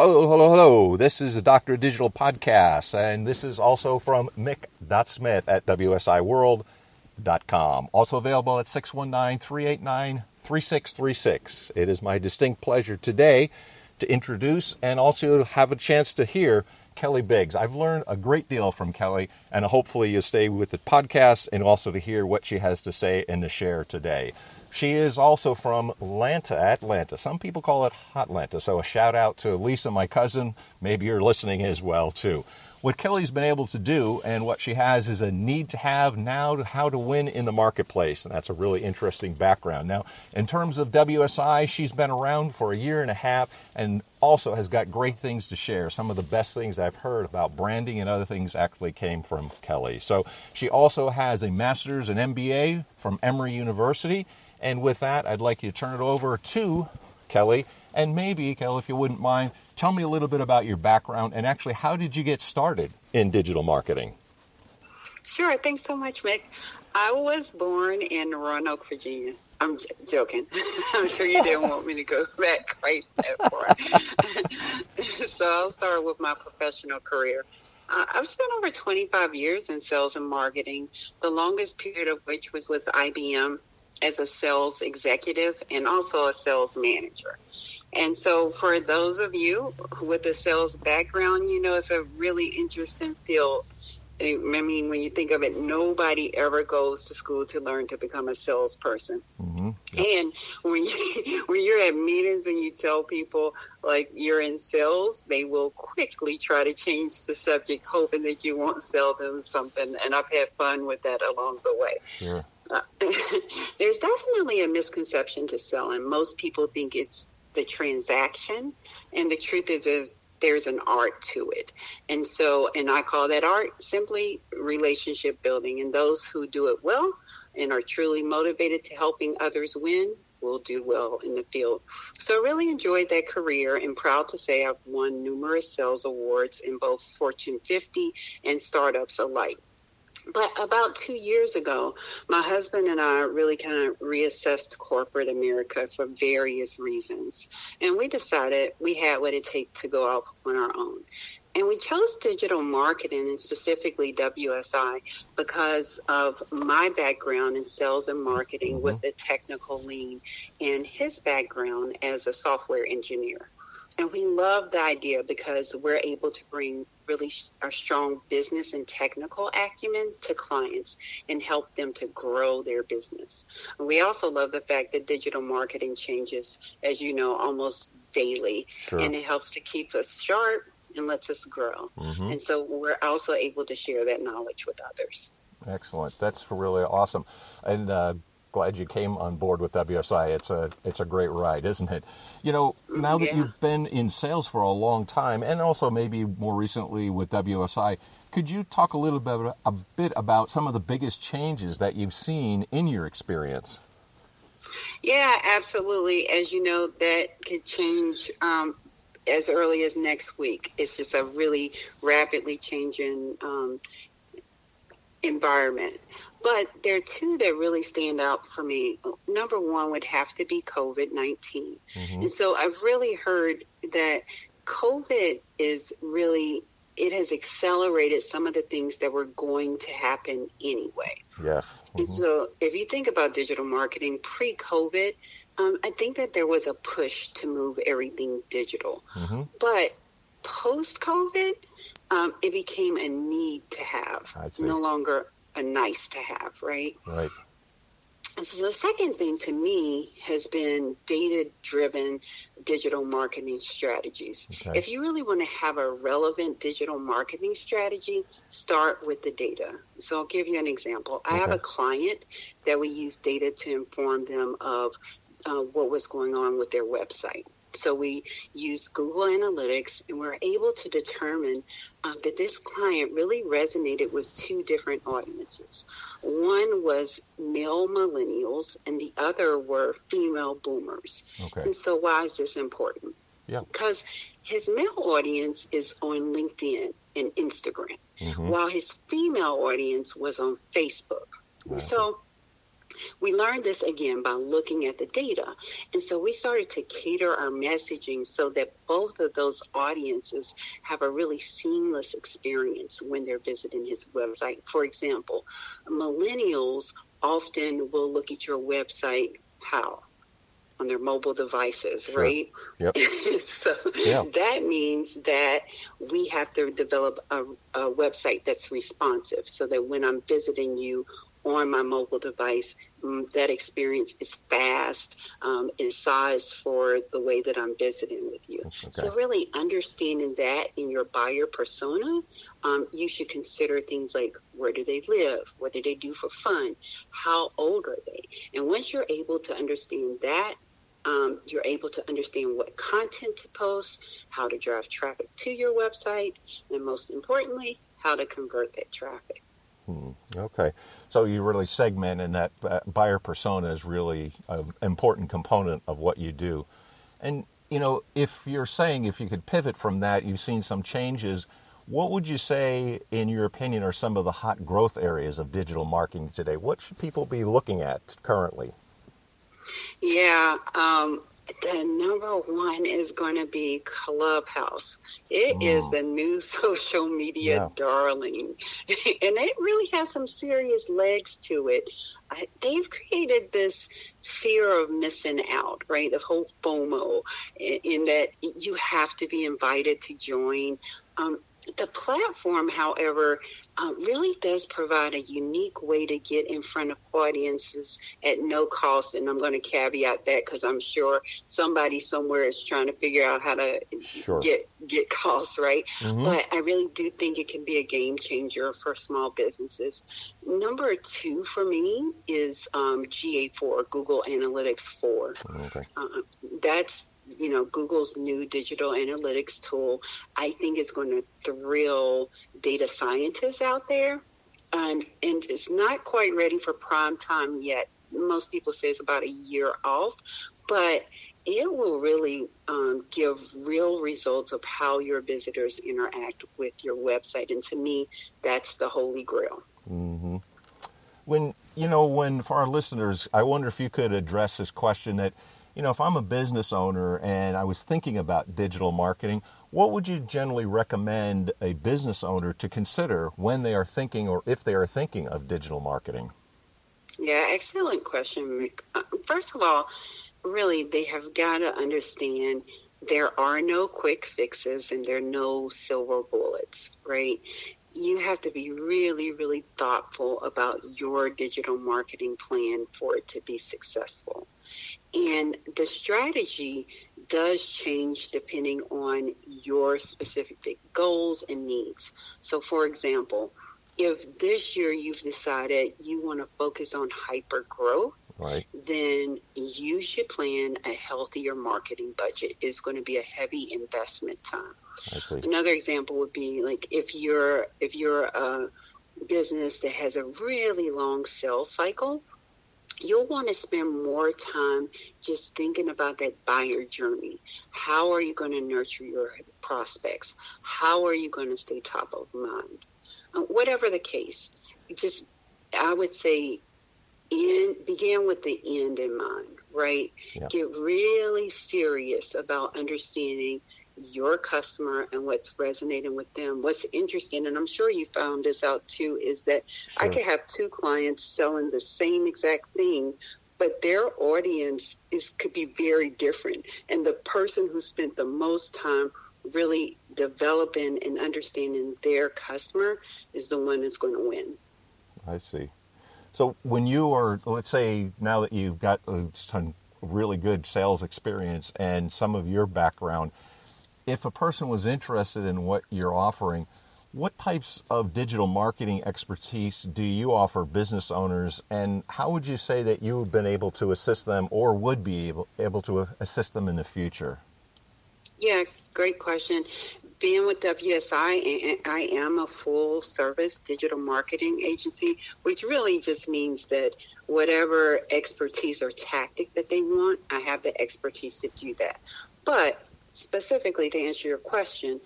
Hello, hello, hello. This is the Doctor Digital Podcast, and this is also from Mick.Smith at WSIWorld.com. Also available at 619 389 3636. It is my distinct pleasure today to introduce and also have a chance to hear Kelly Biggs. I've learned a great deal from Kelly, and hopefully you'll stay with the podcast and also to hear what she has to say and to share today. She is also from Atlanta, Atlanta. Some people call it Hotlanta. So a shout out to Lisa, my cousin. Maybe you're listening as well too. What Kelly's been able to do and what she has is a need to have now to how to win in the marketplace. And that's a really interesting background. Now, in terms of WSI, she's been around for a year and a half and also has got great things to share. Some of the best things I've heard about branding and other things actually came from Kelly. So she also has a master's and MBA from Emory University and with that, I'd like you to turn it over to Kelly. And maybe, Kelly, if you wouldn't mind, tell me a little bit about your background and actually how did you get started in digital marketing? Sure. Thanks so much, Mick. I was born in Roanoke, Virginia. I'm j- joking. I'm sure you didn't want me to go back quite that far. so I'll start with my professional career. Uh, I've spent over 25 years in sales and marketing, the longest period of which was with IBM as a sales executive and also a sales manager. And so for those of you with a sales background, you know, it's a really interesting field. I mean, when you think of it, nobody ever goes to school to learn to become a salesperson. Mm-hmm. Yep. And when you when you're at meetings and you tell people like you're in sales, they will quickly try to change the subject, hoping that you won't sell them something. And I've had fun with that along the way. Sure. Uh, there's definitely a misconception to selling. Most people think it's the transaction, and the truth is, is there's an art to it. And so, and I call that art simply relationship building. And those who do it well and are truly motivated to helping others win will do well in the field. So I really enjoyed that career and proud to say I've won numerous sales awards in both Fortune 50 and startups alike. But about two years ago, my husband and I really kind of reassessed corporate America for various reasons. And we decided we had what it takes to go out on our own. And we chose digital marketing and specifically WSI because of my background in sales and marketing mm-hmm. with a technical lean and his background as a software engineer. And we love the idea because we're able to bring really our strong business and technical acumen to clients and help them to grow their business. And we also love the fact that digital marketing changes, as you know, almost daily. Sure. And it helps to keep us sharp and lets us grow. Mm-hmm. And so we're also able to share that knowledge with others. Excellent. That's really awesome. And uh, glad you came on board with WSI. It's a it's a great ride, isn't it? You know, now that you've been in sales for a long time, and also maybe more recently with WSI, could you talk a little bit a bit about some of the biggest changes that you've seen in your experience? Yeah, absolutely. As you know, that could change um, as early as next week. It's just a really rapidly changing um, environment. But there are two that really stand out for me. Number one would have to be COVID 19. Mm-hmm. And so I've really heard that COVID is really, it has accelerated some of the things that were going to happen anyway. Yes. Mm-hmm. And so if you think about digital marketing pre COVID, um, I think that there was a push to move everything digital. Mm-hmm. But post COVID, um, it became a need to have, no longer a nice to have, right? Right. And so the second thing to me has been data driven digital marketing strategies. Okay. If you really want to have a relevant digital marketing strategy, start with the data. So I'll give you an example. I have a client that we use data to inform them of uh, what was going on with their website. So we use Google Analytics and we're able to determine uh, that this client really resonated with two different audiences. One was male millennials and the other were female boomers. Okay. And so why is this important? Yeah. Because his male audience is on LinkedIn and Instagram, mm-hmm. while his female audience was on Facebook. Wow. So We learned this again by looking at the data. And so we started to cater our messaging so that both of those audiences have a really seamless experience when they're visiting his website. For example, millennials often will look at your website how? On their mobile devices, sure. right? Yep. so yeah. that means that we have to develop a, a website that's responsive so that when I'm visiting you on my mobile device. Um, that experience is fast, um, and size for the way that I'm visiting with you. Okay. So, really understanding that in your buyer persona, um, you should consider things like where do they live? What do they do for fun? How old are they? And once you're able to understand that, um, you're able to understand what content to post, how to drive traffic to your website, and most importantly, how to convert that traffic. Hmm. Okay, so you really segment, and that buyer persona is really an important component of what you do. And you know, if you're saying if you could pivot from that, you've seen some changes. What would you say, in your opinion, are some of the hot growth areas of digital marketing today? What should people be looking at currently? Yeah, um, the number one is going to be Clubhouse. It mm. is the new social media yeah. darling, and it really has some serious legs to it. they've created this fear of missing out, right? The whole FOMO, in, in that you have to be invited to join. Um, the platform, however, uh, really does provide a unique way to get in front of audiences at no cost. And I'm going to caveat that because I'm sure somebody somewhere is trying to figure out how to sure. get get costs right. Mm-hmm. But I really do think it can be a game changer for small businesses. Number two for me is um, GA4, Google Analytics 4. Okay. Uh, that's you know, Google's new digital analytics tool, I think is going to thrill data scientists out there. And, and it's not quite ready for prime time yet. Most people say it's about a year off, but it will really um, give real results of how your visitors interact with your website. And to me, that's the holy grail. Mm-hmm. When, you know, when for our listeners, I wonder if you could address this question that you know, if I'm a business owner and I was thinking about digital marketing, what would you generally recommend a business owner to consider when they are thinking or if they are thinking of digital marketing? Yeah, excellent question. Uh, first of all, really, they have got to understand there are no quick fixes and there are no silver bullets, right? You have to be really, really thoughtful about your digital marketing plan for it to be successful. And the strategy does change depending on your specific goals and needs. So, for example, if this year you've decided you want to focus on hyper growth, right. then you should plan a healthier marketing budget. It's going to be a heavy investment time. Another example would be like if you're if you're a business that has a really long sales cycle, you'll want to spend more time just thinking about that buyer journey. How are you going to nurture your prospects? How are you going to stay top of mind? Uh, whatever the case, just I would say, in begin with the end in mind. Right? Yeah. Get really serious about understanding your customer and what's resonating with them. What's interesting, and I'm sure you found this out too, is that sure. I could have two clients selling the same exact thing, but their audience is could be very different. And the person who spent the most time really developing and understanding their customer is the one that's going to win. I see. So when you are, let's say, now that you've got some really good sales experience and some of your background, if a person was interested in what you're offering, what types of digital marketing expertise do you offer business owners, and how would you say that you've been able to assist them or would be able, able to assist them in the future? Yeah, great question. Being with WSI, I am a full service digital marketing agency, which really just means that whatever expertise or tactic that they want, I have the expertise to do that. But specifically to answer your question,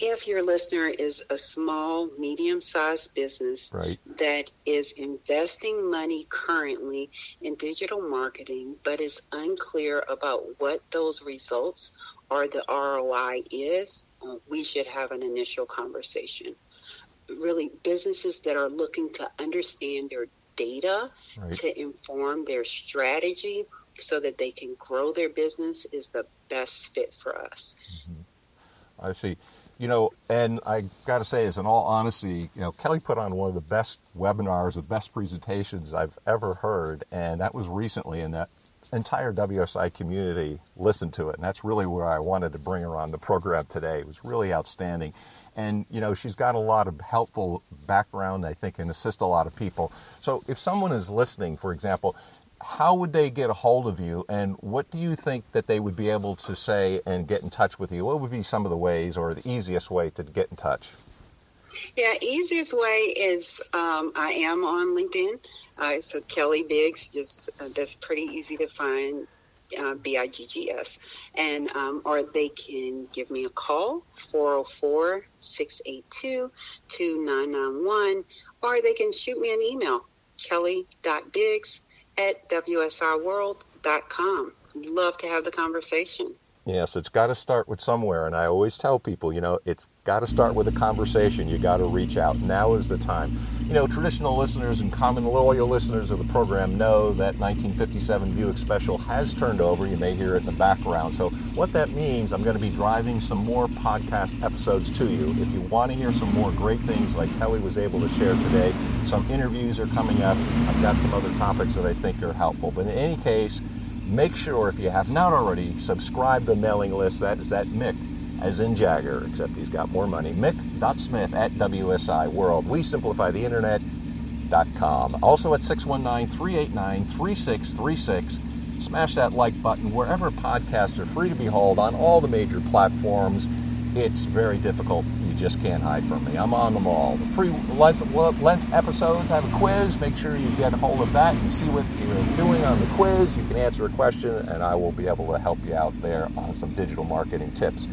if your listener is a small, medium sized business right. that is investing money currently in digital marketing but is unclear about what those results or the ROI is, uh, we should have an initial conversation. Really, businesses that are looking to understand their data right. to inform their strategy so that they can grow their business is the best fit for us. Mm-hmm. I see. You know, and I got to say, as in all honesty, you know, Kelly put on one of the best webinars, the best presentations I've ever heard, and that was recently, and that entire WSI community listened to it, and that's really where I wanted to bring her on the program today. It was really outstanding, and you know, she's got a lot of helpful background, I think, and assist a lot of people. So, if someone is listening, for example, how would they get a hold of you and what do you think that they would be able to say and get in touch with you? What would be some of the ways or the easiest way to get in touch? Yeah easiest way is um, i am on linkedin. Uh, so kelly biggs just uh, that's pretty easy to find uh, b-i-g-g-s and um, or they can give me a call 404-682-2991 or they can shoot me an email kelly.biggs at WSIworld.com. Love to have the conversation. Yes, it's got to start with somewhere. And I always tell people, you know, it's got to start with a conversation. You got to reach out. Now is the time. You know, traditional listeners and common loyal listeners of the program know that 1957 Buick Special has turned over. You may hear it in the background. So, what that means, I'm going to be driving some more podcast episodes to you. If you want to hear some more great things like Kelly was able to share today, some interviews are coming up. I've got some other topics that I think are helpful. But in any case, make sure if you have not already, subscribe to the mailing list. That is that Mick, as in Jagger, except he's got more money. Mick.Smith at WSI World. We simplify the internet.com. Also at 619 389 3636. Smash that like button wherever podcasts are free to behold on all the major platforms. It's very difficult just can't hide from me. I'm on them all. The free length, length episodes have a quiz. Make sure you get a hold of that and see what you're doing on the quiz. You can answer a question, and I will be able to help you out there on some digital marketing tips.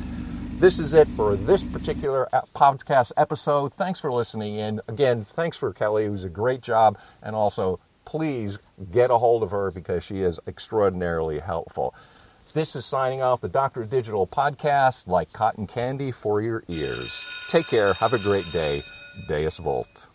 This is it for this particular uh, podcast episode. Thanks for listening And Again, thanks for Kelly, who's a great job, and also please get a hold of her because she is extraordinarily helpful. This is signing off the Doctor Digital podcast like cotton candy for your ears. Take care. Have a great day. Deus Vult.